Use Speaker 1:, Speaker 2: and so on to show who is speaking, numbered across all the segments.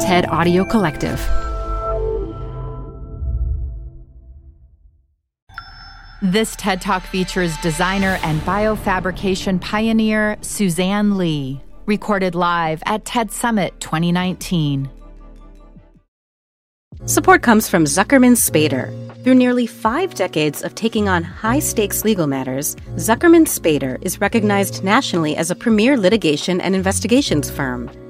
Speaker 1: TED Audio Collective. This TED Talk features designer and biofabrication pioneer Suzanne Lee, recorded live at TED Summit 2019.
Speaker 2: Support comes from Zuckerman Spader. Through nearly five decades of taking on high stakes legal matters, Zuckerman Spader is recognized nationally as a premier litigation and investigations firm.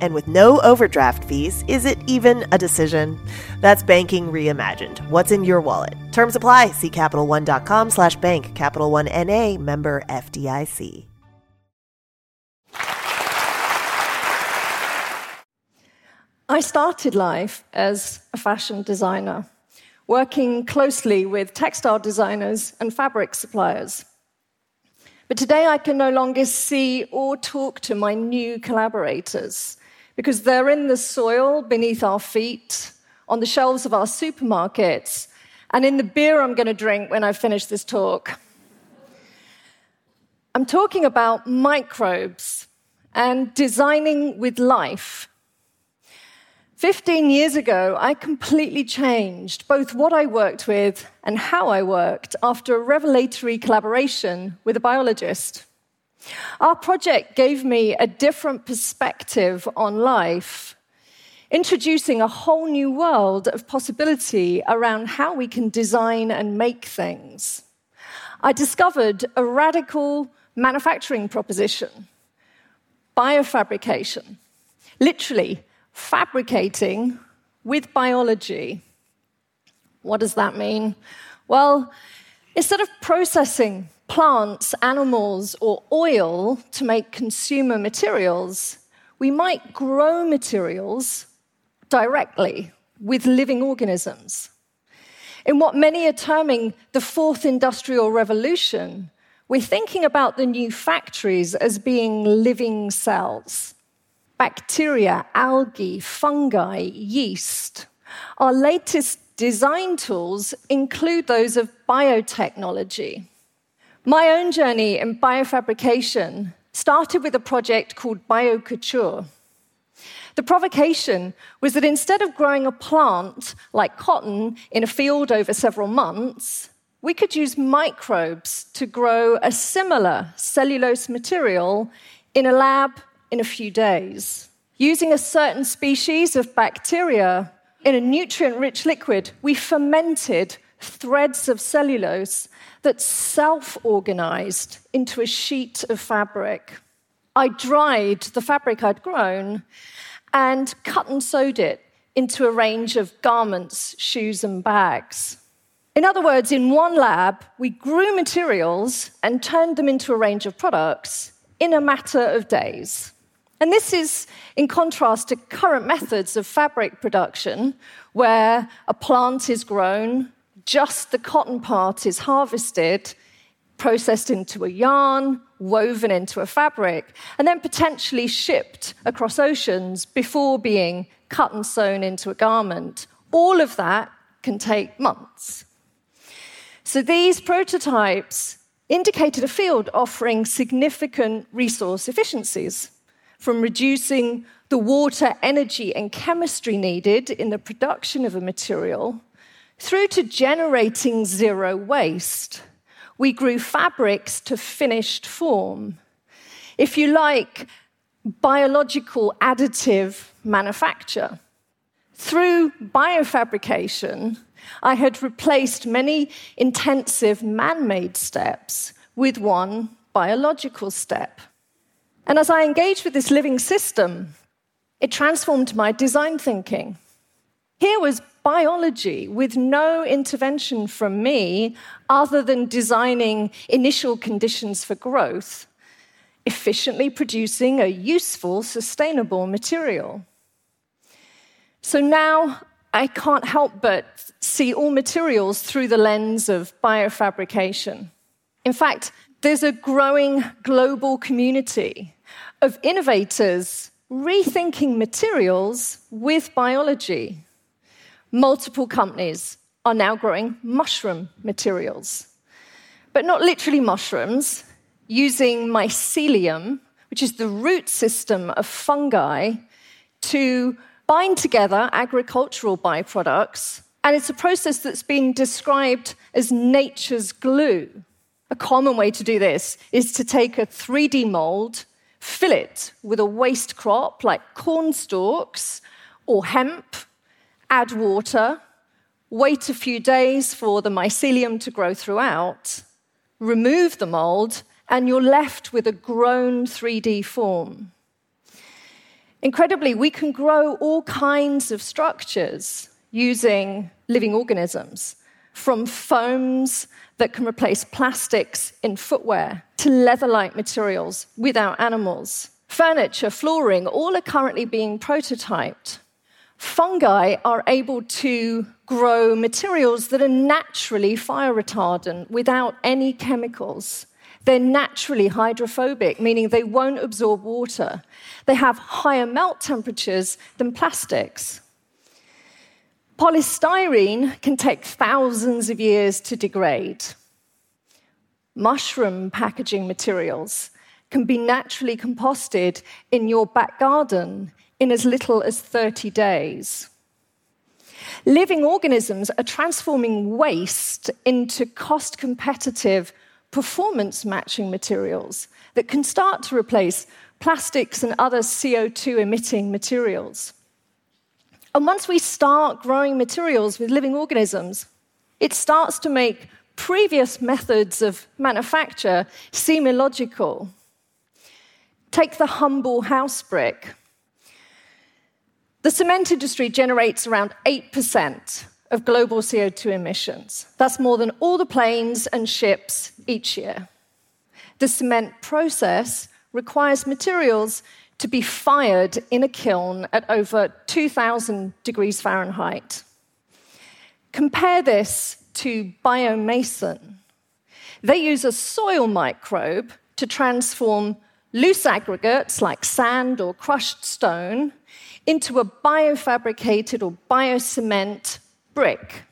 Speaker 3: And with no overdraft fees, is it even a decision? That's banking reimagined. What's in your wallet? Terms apply. See CapitalOne.com slash bank. Capital One N.A. member FDIC.
Speaker 4: I started life as a fashion designer, working closely with textile designers and fabric suppliers. But today I can no longer see or talk to my new collaborators because they're in the soil beneath our feet, on the shelves of our supermarkets, and in the beer I'm going to drink when I finish this talk. I'm talking about microbes and designing with life 15 years ago, I completely changed both what I worked with and how I worked after a revelatory collaboration with a biologist. Our project gave me a different perspective on life, introducing a whole new world of possibility around how we can design and make things. I discovered a radical manufacturing proposition biofabrication. Literally, fabricating with biology. What does that mean? Well, instead of processing plants, animals, or oil to make consumer materials, we might grow materials directly with living organisms. In what many are terming the fourth industrial revolution, we're thinking about the new factories as being living cells bacteria, algae, fungi, yeast. Our latest design tools include those of biotechnology. My own journey in biofabrication started with a project called BioCouture. The provocation was that instead of growing a plant like cotton in a field over several months, we could use microbes to grow a similar cellulose material in a lab in a few days. Using a certain species of bacteria in a nutrient rich liquid, we fermented threads of cellulose that self organized into a sheet of fabric. I dried the fabric I'd grown and cut and sewed it into a range of garments, shoes, and bags. In other words, in one lab, we grew materials and turned them into a range of products in a matter of days. And this is in contrast to current methods of fabric production, where a plant is grown, just the cotton part is harvested, processed into a yarn, woven into a fabric, and then potentially shipped across oceans before being cut and sewn into a garment. All of that can take months. So these prototypes indicated a field offering significant resource efficiencies from reducing the water, energy, and chemistry needed in the production of a material through to generating zero waste. We grew fabrics to finished form. If you like, biological additive manufacture. Through biofabrication, I had replaced many intensive man made steps with one biological step. And as I engaged with this living system, it transformed my design thinking. Here was biology with no intervention from me other than designing initial conditions for growth, efficiently producing a useful, sustainable material. So now I can't help but see all materials through the lens of biofabrication. In fact, there's a growing global community of innovators rethinking materials with biology. Multiple companies are now growing mushroom materials, but not literally mushrooms, using mycelium, which is the root system of fungi, to bind together agricultural byproducts. And it's a process that's been described as nature's glue. A common way to do this is to take a 3D mold, fill it with a waste crop like corn stalks or hemp, add water, wait a few days for the mycelium to grow throughout, remove the mold, and you're left with a grown 3D form. Incredibly, we can grow all kinds of structures using living organisms, from foams that can replace plastics in footwear to leather like materials without animals. Furniture, flooring, all are currently being prototyped. Fungi are able to grow materials that are naturally fire retardant without any chemicals. They're naturally hydrophobic, meaning they won't absorb water. They have higher melt temperatures than plastics. Polystyrene can take thousands of years to degrade. Mushroom packaging materials can be naturally composted in your back garden in as little as 30 days. Living organisms are transforming waste into cost competitive performance matching materials that can start to replace plastics and other CO2 emitting materials. And once we start growing materials with living organisms, it starts to make previous methods of manufacture seem illogical. Take the humble house brick. The cement industry generates around 8% of global CO2 emissions. That's more than all the planes and ships each year. The cement process requires materials to be fired in a kiln at over 2,000 degrees Fahrenheit. Compare this to Biomason. They use a soil microbe to transform loose aggregates like sand or crushed stone into a biofabricated or biocement brick.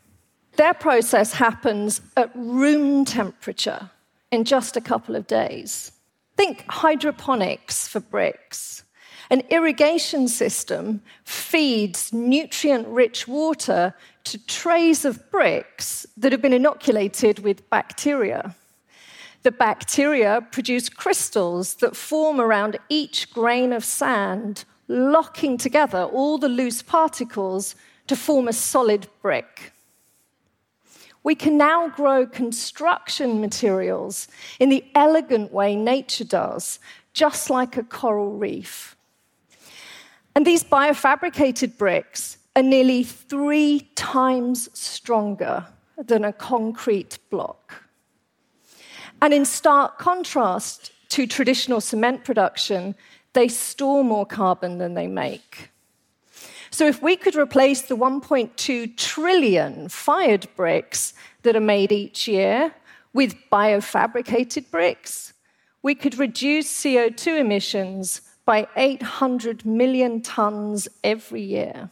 Speaker 4: Their process happens at room temperature in just a couple of days. Think hydroponics for bricks. An irrigation system feeds nutrient rich water to trays of bricks that have been inoculated with bacteria. The bacteria produce crystals that form around each grain of sand, locking together all the loose particles to form a solid brick. We can now grow construction materials in the elegant way nature does, just like a coral reef. And these biofabricated bricks are nearly three times stronger than a concrete block. And in stark contrast to traditional cement production, they store more carbon than they make. So, if we could replace the 1.2 trillion fired bricks that are made each year with biofabricated bricks, we could reduce CO2 emissions by 800 million tons every year.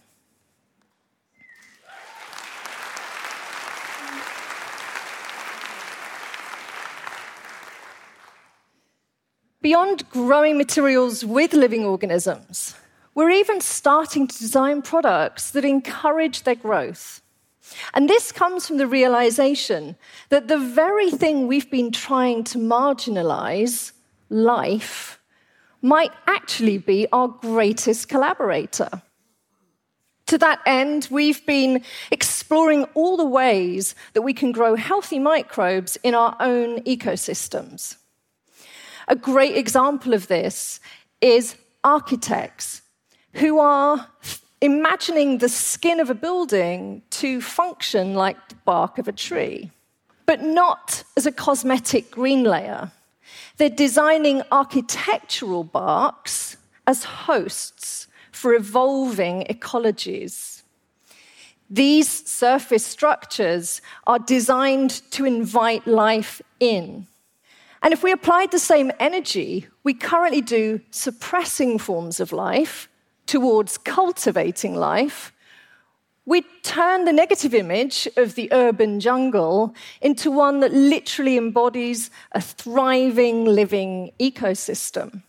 Speaker 4: Beyond growing materials with living organisms, we're even starting to design products that encourage their growth. And this comes from the realization that the very thing we've been trying to marginalize, life, might actually be our greatest collaborator. To that end, we've been exploring all the ways that we can grow healthy microbes in our own ecosystems. A great example of this is architects who are imagining the skin of a building to function like the bark of a tree, but not as a cosmetic green layer. They're designing architectural barks as hosts for evolving ecologies. These surface structures are designed to invite life in. And if we applied the same energy we currently do suppressing forms of life towards cultivating life, we'd turn the negative image of the urban jungle into one that literally embodies a thriving, living ecosystem.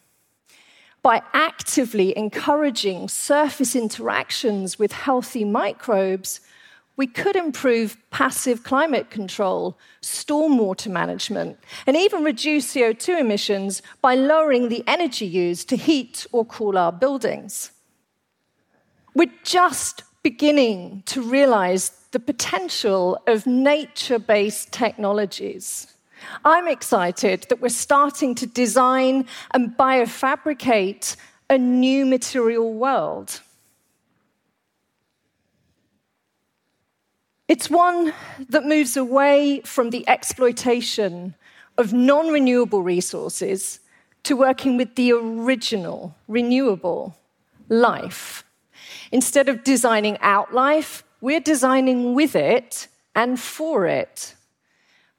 Speaker 4: By actively encouraging surface interactions with healthy microbes, we could improve passive climate control, stormwater management, and even reduce CO2 emissions by lowering the energy used to heat or cool our buildings. We're just beginning to realize the potential of nature based technologies. I'm excited that we're starting to design and biofabricate a new material world. It's one that moves away from the exploitation of non renewable resources to working with the original, renewable life. Instead of designing out life, we're designing with it and for it.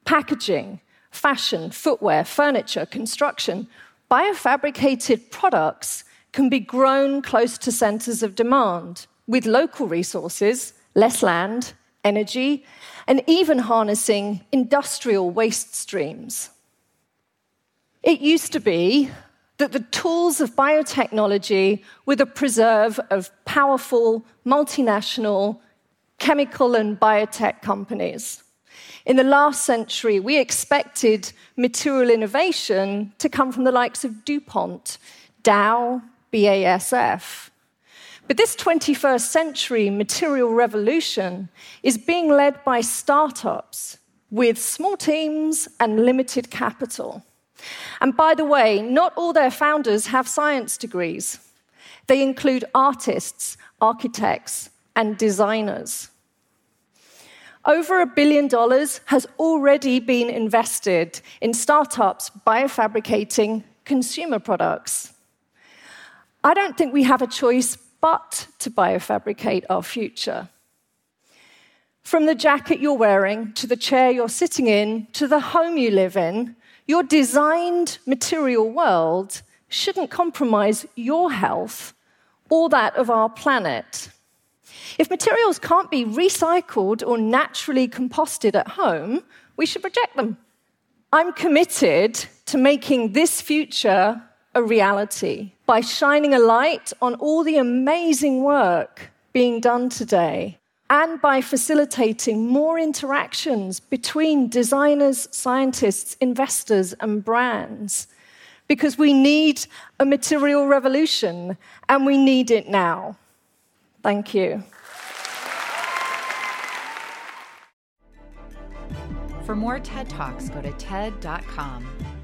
Speaker 4: Packaging, fashion, footwear, furniture, construction, biofabricated products can be grown close to centers of demand with local resources, less land, energy, and even harnessing industrial waste streams. It used to be that the tools of biotechnology were the preserve of powerful multinational chemical and biotech companies. In the last century, we expected material innovation to come from the likes of DuPont, Dow, BASF. But this 21st century material revolution is being led by startups with small teams and limited capital. And by the way, not all their founders have science degrees. They include artists, architects, and designers. Over a billion dollars has already been invested in startups biofabricating consumer products. I don't think we have a choice but to biofabricate our future. From the jacket you're wearing, to the chair you're sitting in, to the home you live in, your designed material world shouldn't compromise your health or that of our planet. If materials can't be recycled or naturally composted at home, we should reject them. I'm committed to making this future a reality by shining a light on all the amazing work being done today and by facilitating more interactions between designers, scientists, investors, and brands. Because we need a material revolution and we need it now. Thank you.
Speaker 1: For more TED Talks, go to TED.com.